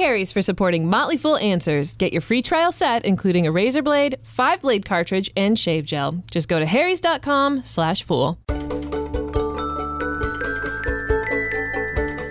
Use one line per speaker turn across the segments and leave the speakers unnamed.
Harry's for supporting Motley Fool Answers. Get your free trial set, including a razor blade, five blade cartridge, and shave gel. Just go to harrys.com slash fool.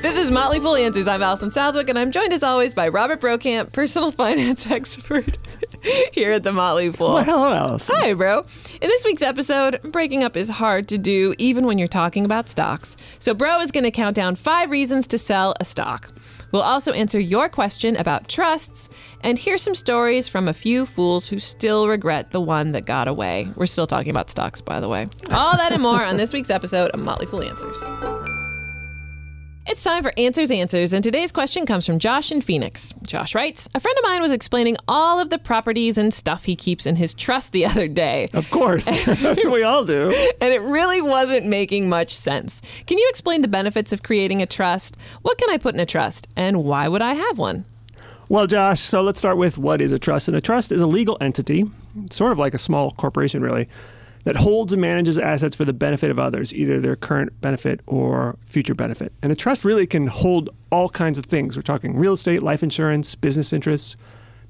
This is Motley Fool Answers. I'm Allison Southwick, and I'm joined as always by Robert Brokamp, personal finance expert here at the Motley Fool.
Well, hello, Allison.
Hi, bro. In this week's episode, breaking up is hard to do even when you're talking about stocks. So, bro is going to count down five reasons to sell a stock. We'll also answer your question about trusts and hear some stories from a few fools who still regret the one that got away. We're still talking about stocks, by the way. All that and more on this week's episode of Motley Fool Answers. It's time for Answers Answers, and today's question comes from Josh in Phoenix. Josh writes A friend of mine was explaining all of the properties and stuff he keeps in his trust the other day.
Of course. That's what we all do.
And it really wasn't making much sense. Can you explain the benefits of creating a trust? What can I put in a trust? And why would I have one?
Well, Josh, so let's start with what is a trust. And a trust is a legal entity, sort of like a small corporation, really, that holds and manages assets for the benefit of others, either their current benefit or future benefit. And a trust really can hold all kinds of things. We're talking real estate, life insurance, business interests,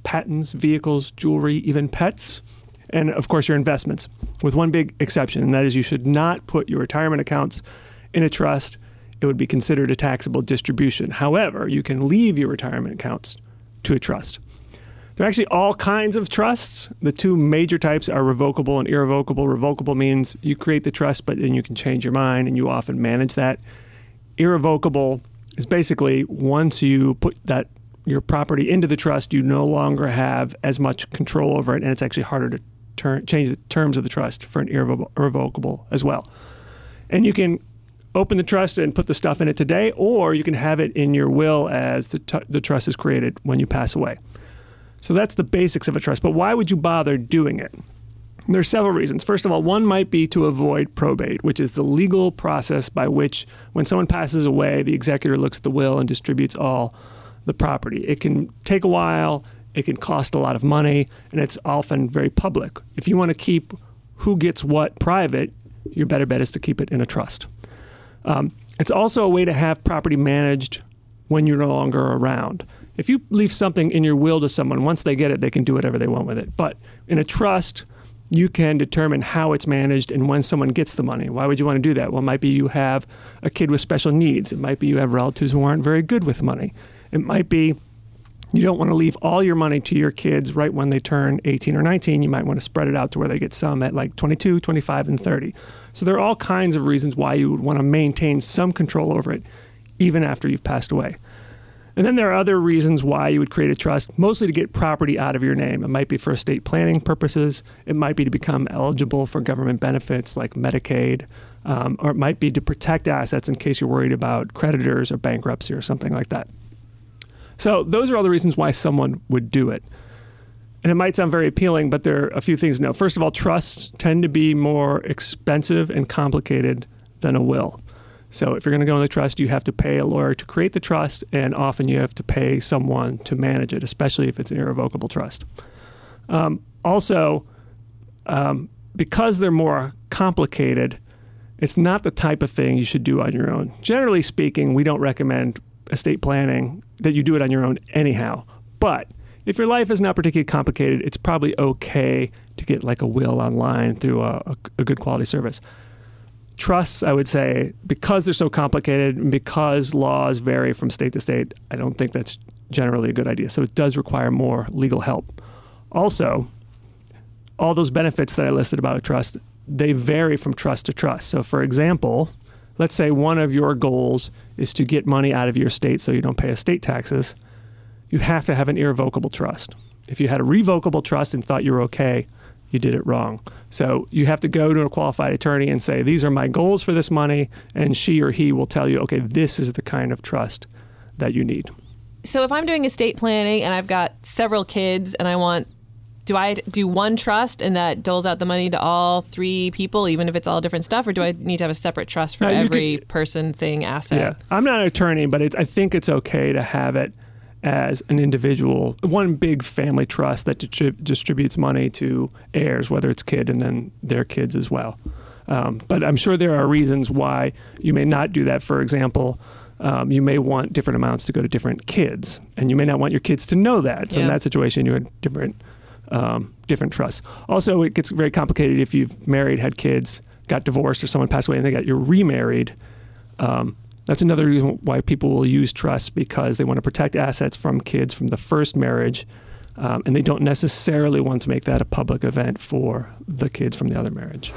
patents, vehicles, jewelry, even pets, and of course your investments, with one big exception, and that is you should not put your retirement accounts in a trust. It would be considered a taxable distribution. However, you can leave your retirement accounts to a trust. There are actually all kinds of trusts. The two major types are revocable and irrevocable. Revocable means you create the trust, but then you can change your mind, and you often manage that. Irrevocable is basically once you put that your property into the trust, you no longer have as much control over it, and it's actually harder to turn, change the terms of the trust for an irrevocable, irrevocable as well. And you can open the trust and put the stuff in it today, or you can have it in your will as the, t- the trust is created when you pass away. So that's the basics of a trust. But why would you bother doing it? There are several reasons. First of all, one might be to avoid probate, which is the legal process by which, when someone passes away, the executor looks at the will and distributes all the property. It can take a while, it can cost a lot of money, and it's often very public. If you want to keep who gets what private, your better bet is to keep it in a trust. Um, it's also a way to have property managed when you're no longer around. If you leave something in your will to someone, once they get it, they can do whatever they want with it. But in a trust, you can determine how it's managed and when someone gets the money. Why would you want to do that? Well, it might be you have a kid with special needs. It might be you have relatives who aren't very good with money. It might be you don't want to leave all your money to your kids right when they turn 18 or 19. You might want to spread it out to where they get some at like 22, 25, and 30. So there are all kinds of reasons why you would want to maintain some control over it even after you've passed away. And then there are other reasons why you would create a trust, mostly to get property out of your name. It might be for estate planning purposes. It might be to become eligible for government benefits like Medicaid, um, or it might be to protect assets in case you're worried about creditors or bankruptcy or something like that. So those are all the reasons why someone would do it. And it might sound very appealing, but there are a few things to know. First of all, trusts tend to be more expensive and complicated than a will. So if you're going to go in the trust, you have to pay a lawyer to create the trust, and often you have to pay someone to manage it, especially if it's an irrevocable trust. Um, also, um, because they're more complicated, it's not the type of thing you should do on your own. Generally speaking, we don't recommend estate planning that you do it on your own anyhow. But if your life is not particularly complicated, it's probably okay to get like a will online through a, a, a good quality service trusts, I would say, because they're so complicated and because laws vary from state to state, I don't think that's generally a good idea. So it does require more legal help. Also, all those benefits that I listed about a trust, they vary from trust to trust. So, for example, let's say one of your goals is to get money out of your state so you don't pay estate taxes. You have to have an irrevocable trust. If you had a revocable trust and thought you were okay, you did it wrong. So you have to go to a qualified attorney and say, These are my goals for this money. And she or he will tell you, Okay, this is the kind of trust that you need.
So if I'm doing estate planning and I've got several kids and I want do I do one trust and that doles out the money to all three people, even if it's all different stuff, or do I need to have a separate trust for no, every could, person, thing, asset?
Yeah, I'm not an attorney, but I think it's okay to have it as an individual, one big family trust that distrib- distributes money to heirs, whether it's kid and then their kids as well. Um, but I'm sure there are reasons why you may not do that. For example, um, you may want different amounts to go to different kids, and you may not want your kids to know that. So in that situation, you had different um, different trusts. Also, it gets very complicated if you've married, had kids, got divorced, or someone passed away, and they got you're remarried. That's another reason why people will use trusts because they want to protect assets from kids from the first marriage, um, and they don't necessarily want to make that a public event for the kids from the other marriage.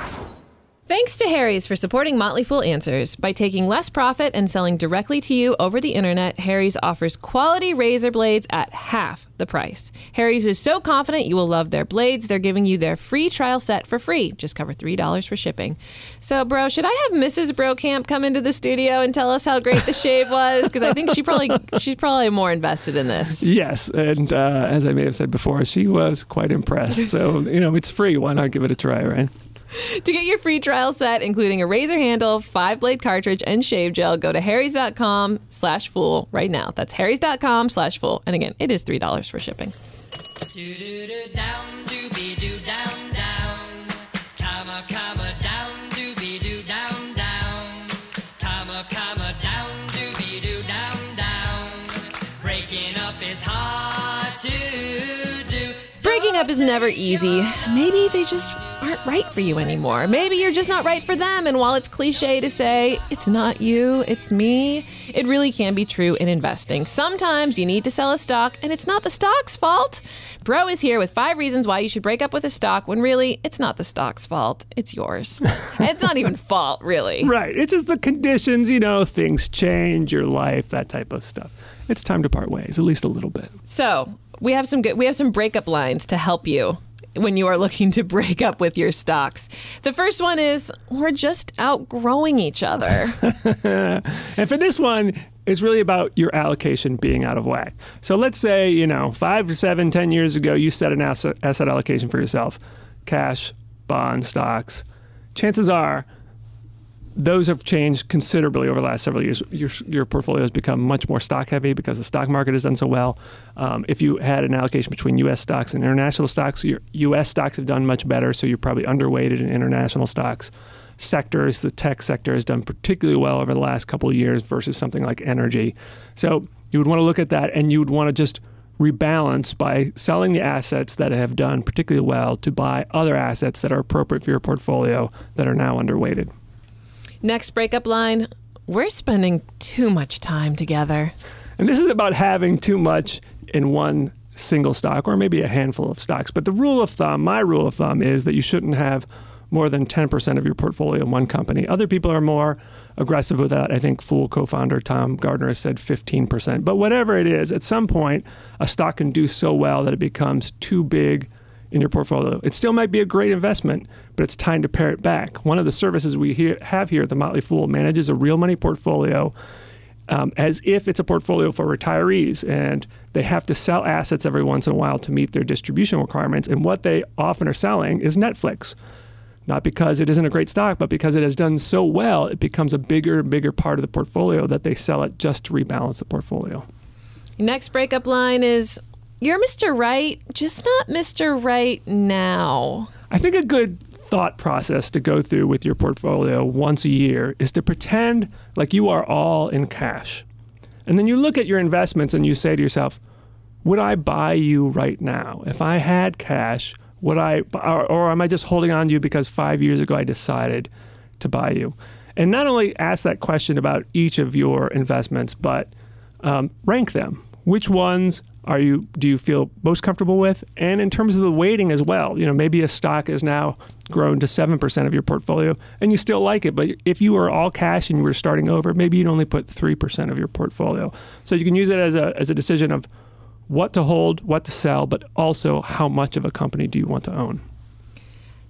Thanks to Harry's for supporting Motley Fool Answers. By taking less profit and selling directly to you over the internet, Harry's offers quality razor blades at half the price. Harry's is so confident you will love their blades, they're giving you their free trial set for free. Just cover $3 for shipping. So, bro, should I have Mrs. Brokamp come into the studio and tell us how great the shave was? Because I think she probably she's probably more invested in this.
Yes, and uh, as I may have said before, she was quite impressed. So you know, it's free. Why not give it a try, right?
To get your free trial set, including a razor handle, five blade cartridge, and shave gel, go to harrys.com slash fool right now. That's harrys.com slash fool. And again, it is $3 for shipping.
Breaking up is
never easy. Maybe they just aren't right for you anymore. Maybe you're just not right for them. And while it's cliche to say, it's not you, it's me, it really can be true in investing. Sometimes you need to sell a stock, and it's not the stock's fault. Bro is here with five reasons why you should break up with a stock when really it's not the stock's fault, it's yours. It's not even fault, really.
Right. It's just the conditions. You know, things change, your life, that type of stuff. It's time to part ways, at least a little bit.
So we have some good we have some breakup lines to help you when you are looking to break up with your stocks. The first one is we're just outgrowing each other.
And for this one, it's really about your allocation being out of whack. So let's say, you know, five to seven, ten years ago, you set an asset, asset allocation for yourself cash, bonds, stocks. Chances are those have changed considerably over the last several years. Your, your portfolio has become much more stock heavy because the stock market has done so well. Um, if you had an allocation between U.S. stocks and international stocks, your U.S. stocks have done much better, so you're probably underweighted in international stocks. Sectors, the tech sector has done particularly well over the last couple of years versus something like energy. So you would want to look at that and you would want to just rebalance by selling the assets that have done particularly well to buy other assets that are appropriate for your portfolio that are now underweighted.
Next breakup line, we're spending too much time together.
And this is about having too much in one single stock or maybe a handful of stocks. But the rule of thumb, my rule of thumb, is that you shouldn't have more than 10% of your portfolio in one company. Other people are more aggressive with that. I think Fool co founder Tom Gardner has said 15%. But whatever it is, at some point, a stock can do so well that it becomes too big in your portfolio. It still might be a great investment, but it's time to pare it back. One of the services we have here at the Motley Fool manages a real money portfolio um, as if it's a portfolio for retirees and they have to sell assets every once in a while to meet their distribution requirements. And what they often are selling is Netflix. Not because it isn't a great stock, but because it has done so well, it becomes a bigger and bigger part of the portfolio that they sell it just to rebalance the portfolio.
Next breakup line is you're Mr. Right, just not Mr. Right now.
I think a good thought process to go through with your portfolio once a year is to pretend like you are all in cash. And then you look at your investments and you say to yourself, would I buy you right now? If I had cash, would I, or, or am I just holding on to you because five years ago I decided to buy you? And not only ask that question about each of your investments, but um, rank them. Which ones are you do you feel most comfortable with? And in terms of the weighting as well, you know, maybe a stock is now grown to seven percent of your portfolio, and you still like it. But if you were all cash and you were starting over, maybe you'd only put three percent of your portfolio. So you can use it as a as a decision of what to hold, what to sell, but also how much of a company do you want to own.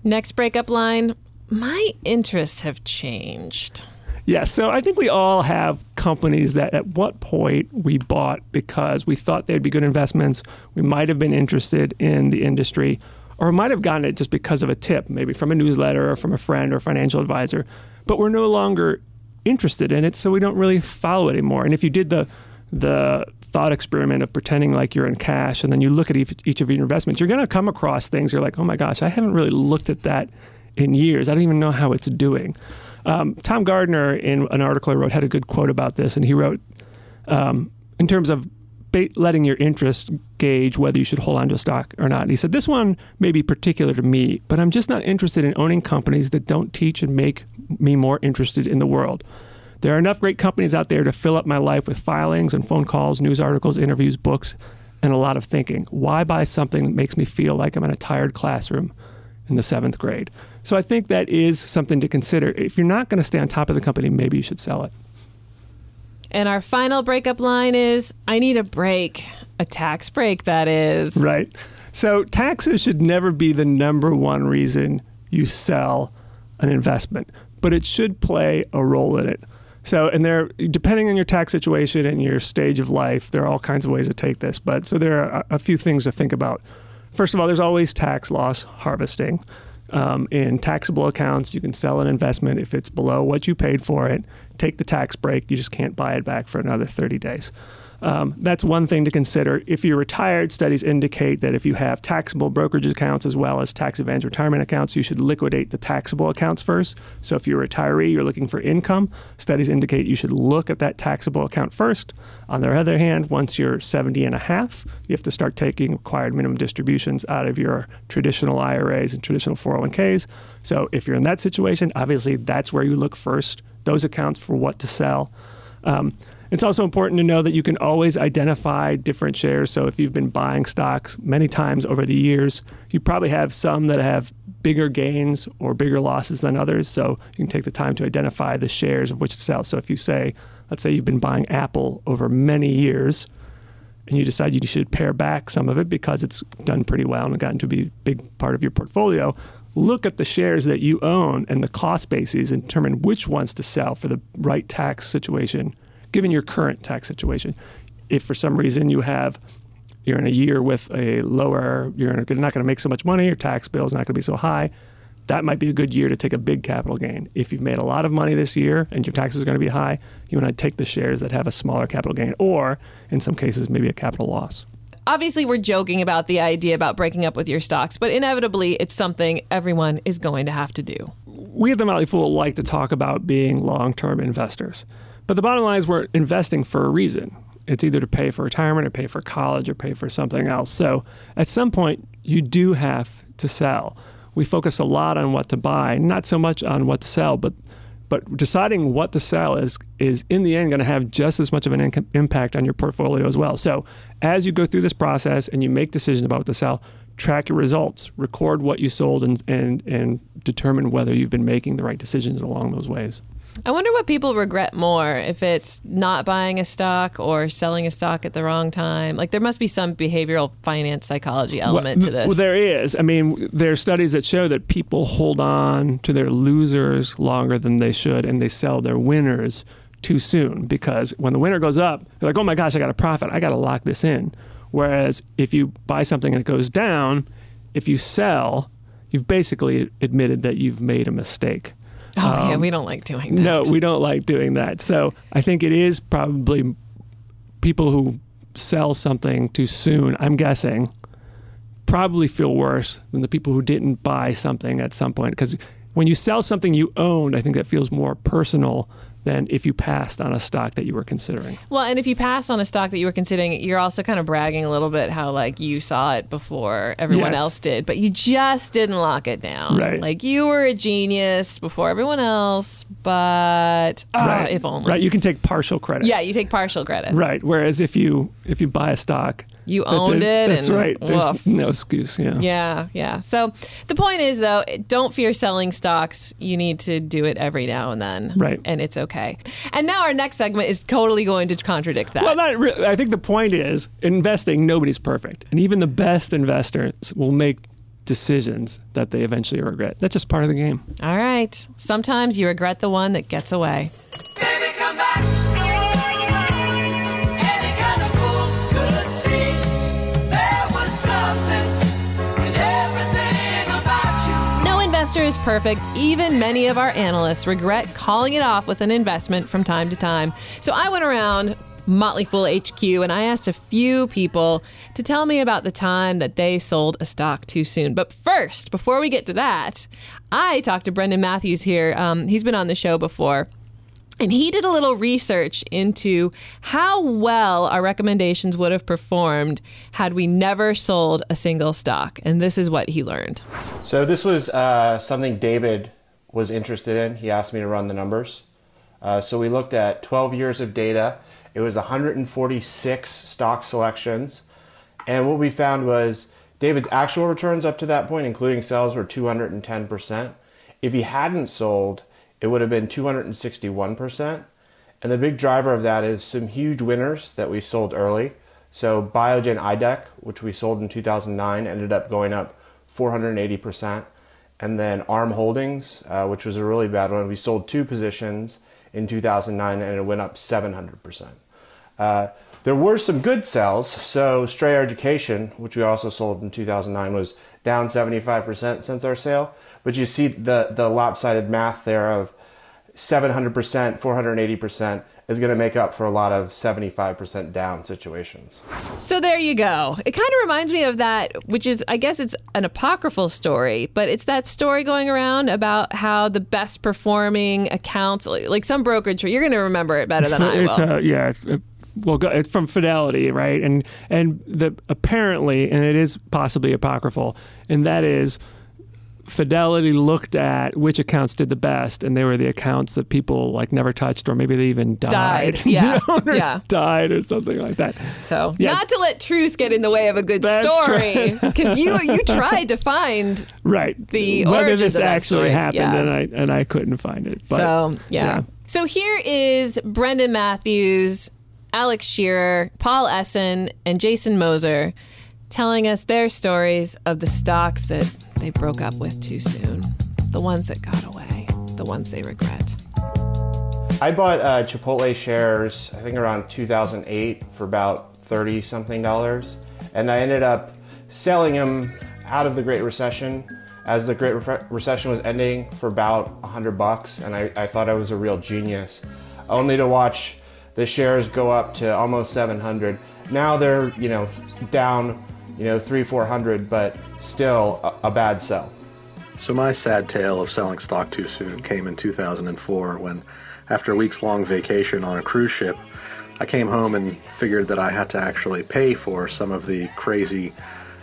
Next breakup line, my interests have changed.
Yeah, so I think we all have companies that at what point we bought because we thought they'd be good investments. We might have been interested in the industry, or might have gotten it just because of a tip, maybe from a newsletter or from a friend or financial advisor. But we're no longer interested in it, so we don't really follow it anymore. And if you did the the thought experiment of pretending like you're in cash and then you look at each, of your investments, you're going to come across things you're like, oh my gosh, I haven't really looked at that in years. I don't even know how it's doing. Um, Tom Gardner, in an article I wrote, had a good quote about this, and he wrote, um, in terms of letting your interest gauge whether you should hold on to a stock or not. And he said, This one may be particular to me, but I'm just not interested in owning companies that don't teach and make me more interested in the world. There are enough great companies out there to fill up my life with filings and phone calls, news articles, interviews, books, and a lot of thinking. Why buy something that makes me feel like I'm in a tired classroom in the seventh grade? So I think that is something to consider. If you're not going to stay on top of the company, maybe you should sell it.
And our final breakup line is I need a break, a tax break, that is.
Right. So taxes should never be the number one reason you sell an investment, but it should play a role in it. So, and there, depending on your tax situation and your stage of life, there are all kinds of ways to take this. But so there are a, a few things to think about. First of all, there's always tax loss harvesting. Um, in taxable accounts, you can sell an investment if it's below what you paid for it, take the tax break. You just can't buy it back for another 30 days. Um, that's one thing to consider. If you're retired, studies indicate that if you have taxable brokerage accounts as well as tax advantage retirement accounts, you should liquidate the taxable accounts first. So if you're a retiree, you're looking for income, studies indicate you should look at that taxable account first. On the other hand, once you're 70 and a half, you have to start taking required minimum distributions out of your traditional IRAs and traditional 401ks. So if you're in that situation, obviously that's where you look first, those accounts for what to sell. Um, it's also important to know that you can always identify different shares. So if you've been buying stocks many times over the years, you probably have some that have bigger gains or bigger losses than others. So you can take the time to identify the shares of which to sell. So if you say, let's say you've been buying Apple over many years, and you decide you should pare back some of it because it's done pretty well and gotten to be a big part of your portfolio, look at the shares that you own and the cost bases and determine which ones to sell for the right tax situation given your current tax situation. If for some reason you have you're in a year with a lower, you're not going to make so much money, your tax bill is not going to be so high, that might be a good year to take a big capital gain. If you've made a lot of money this year and your taxes are going to be high, you want to take the shares that have a smaller capital gain or, in some cases, maybe a capital loss.
Obviously, we're joking about the idea about breaking up with your stocks, but inevitably, it's something everyone is going to have to do.
We at the Motley Fool like to talk about being long term investors. But the bottom line is we're investing for a reason. It's either to pay for retirement or pay for college or pay for something else. So at some point, you do have to sell. We focus a lot on what to buy, not so much on what to sell, but but deciding what to sell is is in the end going to have just as much of an in- impact on your portfolio as well. So as you go through this process and you make decisions about what to sell, track your results, record what you sold, and and and determine whether you've been making the right decisions along those ways.
I wonder what people regret more if it's not buying a stock or selling a stock at the wrong time. Like there must be some behavioral finance psychology element
well,
to this.
Well, there is. I mean, there are studies that show that people hold on to their losers longer than they should, and they sell their winners too soon because when the winner goes up, they're like, "Oh my gosh, I got a profit. I got to lock this in." Whereas if you buy something and it goes down, if you sell, you've basically admitted that you've made a mistake.
Oh, yeah, um, we don't like doing that.
No, we don't like doing that. So I think it is probably people who sell something too soon, I'm guessing, probably feel worse than the people who didn't buy something at some point. Because when you sell something you owned, I think that feels more personal than if you passed on a stock that you were considering.
Well, and if you passed on a stock that you were considering, you're also kind of bragging a little bit how like you saw it before everyone
Yes.
else did, but you just didn't lock it down.
Right.
Like you were a genius before everyone else, but ah, if only.
Right, you can take partial credit.
Yeah, you take partial credit.
Right. Whereas if you if you buy a stock,
You
that
owned
did-
it
That's
and
right. There's
woof.
no excuse. Yeah.
Yeah, yeah. So the point is, though, don't fear selling stocks. You need to do it every now and then.
Right.
And it's okay. And now our next segment is totally going to contradict that.
Well, not really. I think the point is, investing, nobody's perfect, and even the best investors will make decisions that they eventually regret. That's just part of the game.
All right. Sometimes you regret the one that gets away. Is perfect. Even many of our analysts regret calling it off with an investment from time to time. So I went around Motley Fool HQ, and I asked a few people to tell me about the time that they sold a stock too soon. But first, before we get to that, I talked to Brendan Matthews here. Um, he's been on the show before. And he did a little research into how well our recommendations would have performed had we never sold a single stock. And this is what he learned.
So this was uh, something David was interested in. He asked me to run the numbers. Uh, so we looked at 12 years of data. It was 146 stock selections. And what we found was David's actual returns up to that point, including sales, were 210%. If he hadn't sold, it would have been 261%. And the big driver of that is some huge winners that we sold early. So Biogen IDEC, which we sold in 2009, ended up going up 480%. And then ARM Holdings, uh, which was a really bad one, we sold two positions in 2009 and it went up 700%. Uh, there were some good sales. So Strayer Education, which we also sold in 2009, was down 75% since our sale. But you see the, the lopsided math there of 700%, 480% is going to make up for a lot of 75% down situations.
So there you go. It kind of reminds me of that, which is, I guess it's an apocryphal story, but it's that story going around about how the best performing accounts, like, like some brokerage, you're going to remember it better
It's,
than I
it's
will.
uh, yeah. It's, uh, well, go- it's from Fidelity, right? And and the apparently, and it is possibly apocryphal, and that is Fidelity looked at which accounts did the best, and they were the accounts that people like never touched, or maybe they even died.
Died, yeah,
the owners
yeah.
died or something like that.
so
Yes.
not to let truth get in the way of a good
That's
story, because you you tried to find
Right.
The
whether this
of that
actually
story,
happened,
yeah.
and I and I couldn't find it. But,
so yeah. So here is Brendan Matthews, Alex Shearer, Paul Essen, and Jason Moser telling us their stories of the stocks that they broke up with too soon, the ones that got away, the ones they regret.
I bought uh, Chipotle shares, I think around 2008 for about 30 something dollars. And I ended up selling them out of the Great Recession as the Great Re- Recession was ending for about 100 bucks. And I, I thought I was a real genius, only to watch the shares go up to almost 700. Now they're, you know, down, you know, three, 400, but still a, a bad sell.
So my sad tale of selling stock too soon came in 2004 when, after a week's long vacation on a cruise ship, I came home and figured that I had to actually pay for some of the crazy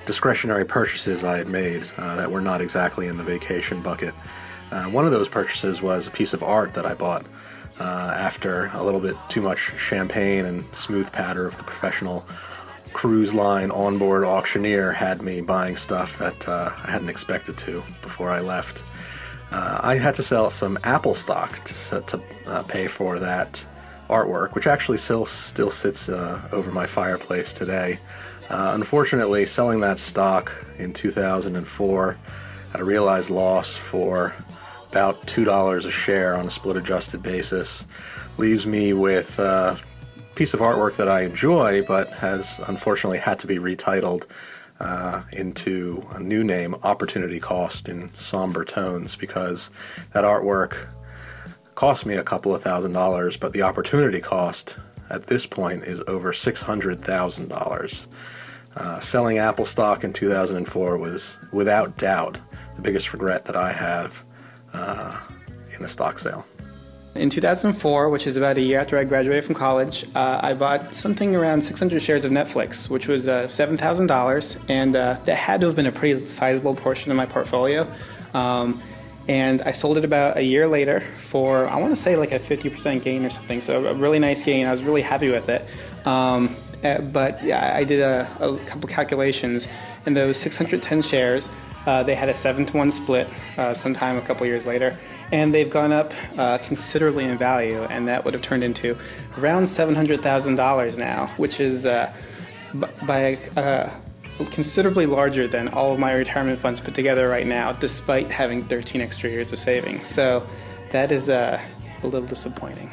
discretionary purchases I had made uh, that were not exactly in the vacation bucket. Uh, one of those purchases was a piece of art that I bought uh, after a little bit too much champagne and smooth patter of the professional cruise line onboard auctioneer had me buying stuff that uh, I hadn't expected to before I left. Uh, I had to sell some Apple stock to, to uh, pay for that artwork, which actually still still sits uh, over my fireplace today. Uh, unfortunately, selling that stock in 2004 at a realized loss for about two dollars a share on a split adjusted basis leaves me with a piece of artwork that I enjoy, but has unfortunately had to be retitled uh, into a new name, Opportunity Cost, in somber tones, because that artwork cost me a couple of thousand dollars, but the opportunity cost at this point is over six hundred thousand dollars. Uh, selling Apple stock in 2004 was, without doubt, the biggest regret that I have uh, in a stock sale.
In 2004, which is about a year after I graduated from college, uh, I bought something around 600 shares of Netflix, which was uh, $7,000, and uh, that had to have been a pretty sizable portion of my portfolio. Um, and I sold it about a year later for, I want to say like a 50% gain or something, so a really nice gain. I was really happy with it. Um, uh, but yeah, I did a, a couple calculations, and those 610 shares, uh, they had a 7 to 1 split uh, sometime a couple years later, and they've gone up uh, considerably in value, and that would have turned into around $700,000 now, which is uh, by uh, considerably larger than all of my retirement funds put together right now, despite having 13 extra years of savings. So that is uh, a little disappointing.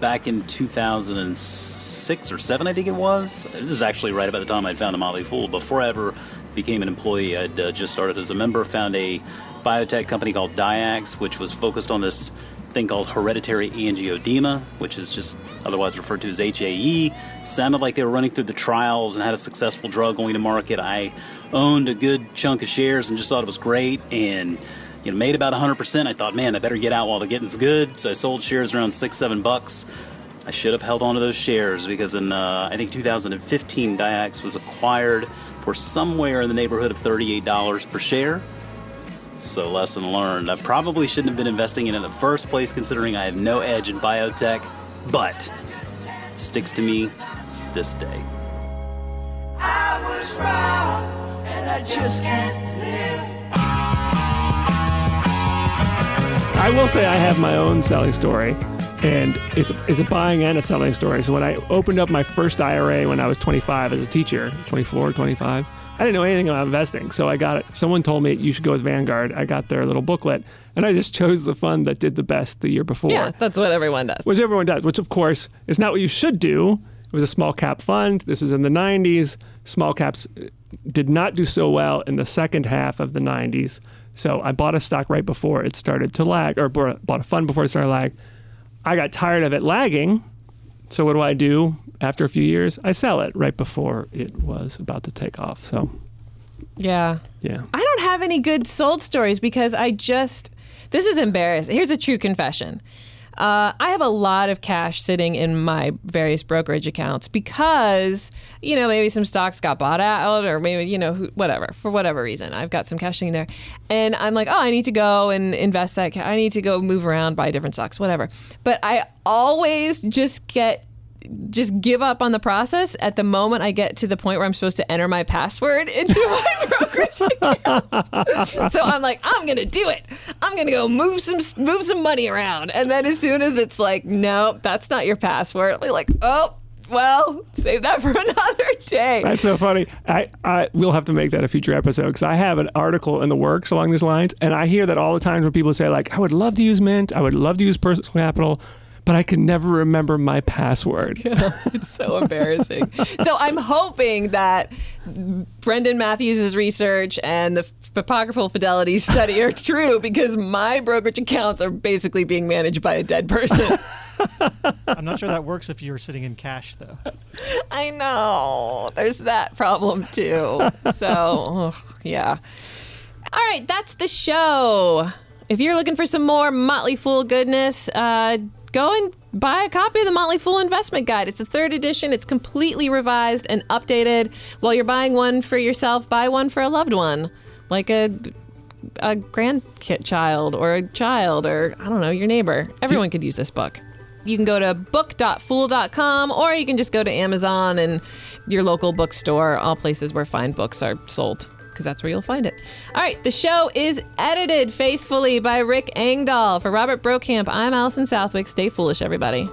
back in 2006 or 7, I think it was. This is actually right about the time I'd found a Motley Fool. Before I ever became an employee, I'd uh, just started as a member, found a biotech company called Dyax, which was focused on this thing called hereditary angioedema, which is just otherwise referred to as HAE. Sounded like they were running through the trials and had a successful drug going to market. I owned a good chunk of shares and just thought it was great and you know made about 100%. I thought, man, I better get out while the getting's good. So I sold shares around six, seven bucks. I should have held on to those shares because in uh, I think 2015, Dyax was acquired for somewhere in the neighborhood of $38 per share. So, lesson learned. I probably shouldn't have been investing in it in the first place, considering I have no edge in biotech, but it sticks to me this day.
I was wrong, and I just can't live.
I will say I have my own selling story, and it's it's a buying and a selling story. So when I opened up my first IRA when I was 25 as a teacher, 24, 25, I didn't know anything about investing. So I got it. Someone told me you should go with Vanguard. I got their little booklet, and I just chose the fund that did the best the year before.
Yeah, that's what everyone does.
which everyone does, which of course is not what you should do. It was a small cap fund. This was in the 90s. Small caps uh, did not do so well in the second half of the 90s. So I bought a stock right before it started to lag, or bought bought a fund before it started to lag. I got tired of it lagging. So what do I do after a few years? I sell it right before it was about to take off. So
Yeah.
yeah.
I don't have any good sold stories because I just, this is embarrassing. Here's a true confession. Uh, I have a lot of cash sitting in my various brokerage accounts because, you know, maybe some stocks got bought out or maybe, you know, whatever, for whatever reason. I've got some cash sitting there. And I'm like, oh, I need to go and invest that. Ca- I need to go move around, buy different stocks, whatever. But I always just get just give up on the process at the moment I get to the point where I'm supposed to enter my password into my brokerage account. so I'm like, I'm gonna do it. I'm gonna go move some move some money around, and then as soon as it's like, no, that's not your password, be like, oh. Well, save that for another day.
That's so funny. I, I we'll have to make that a future episode because I have an article in the works along these lines, and I hear that all the times when people say like, "I would love to use Mint, I would love to use Personal Capital, but I can never remember my password."
It's so embarrassing. so I'm hoping that Brendan Matthews' research and the apocryphal Fidelity study are true because my brokerage accounts are basically being managed by a dead person.
I'm not sure that works if you're sitting in cash, though.
I know. There's that problem too. So, ugh, yeah. All right, that's the show. If you're looking for some more Motley Fool goodness, uh, go and buy a copy of the Motley Fool Investment Guide. It's the third edition. It's completely revised and updated. While you're buying one for yourself, buy one for a loved one, like a a grandchild child or a child or I don't know, your neighbor. Everyone could use this book. You can go to book.fool.com or you can just go to Amazon and your local bookstore, all places where fine books are sold, because that's where you'll find it. All right, the show is edited faithfully by Rick Engdahl. For Robert Brokamp, I'm Allison Southwick. Stay foolish, everybody.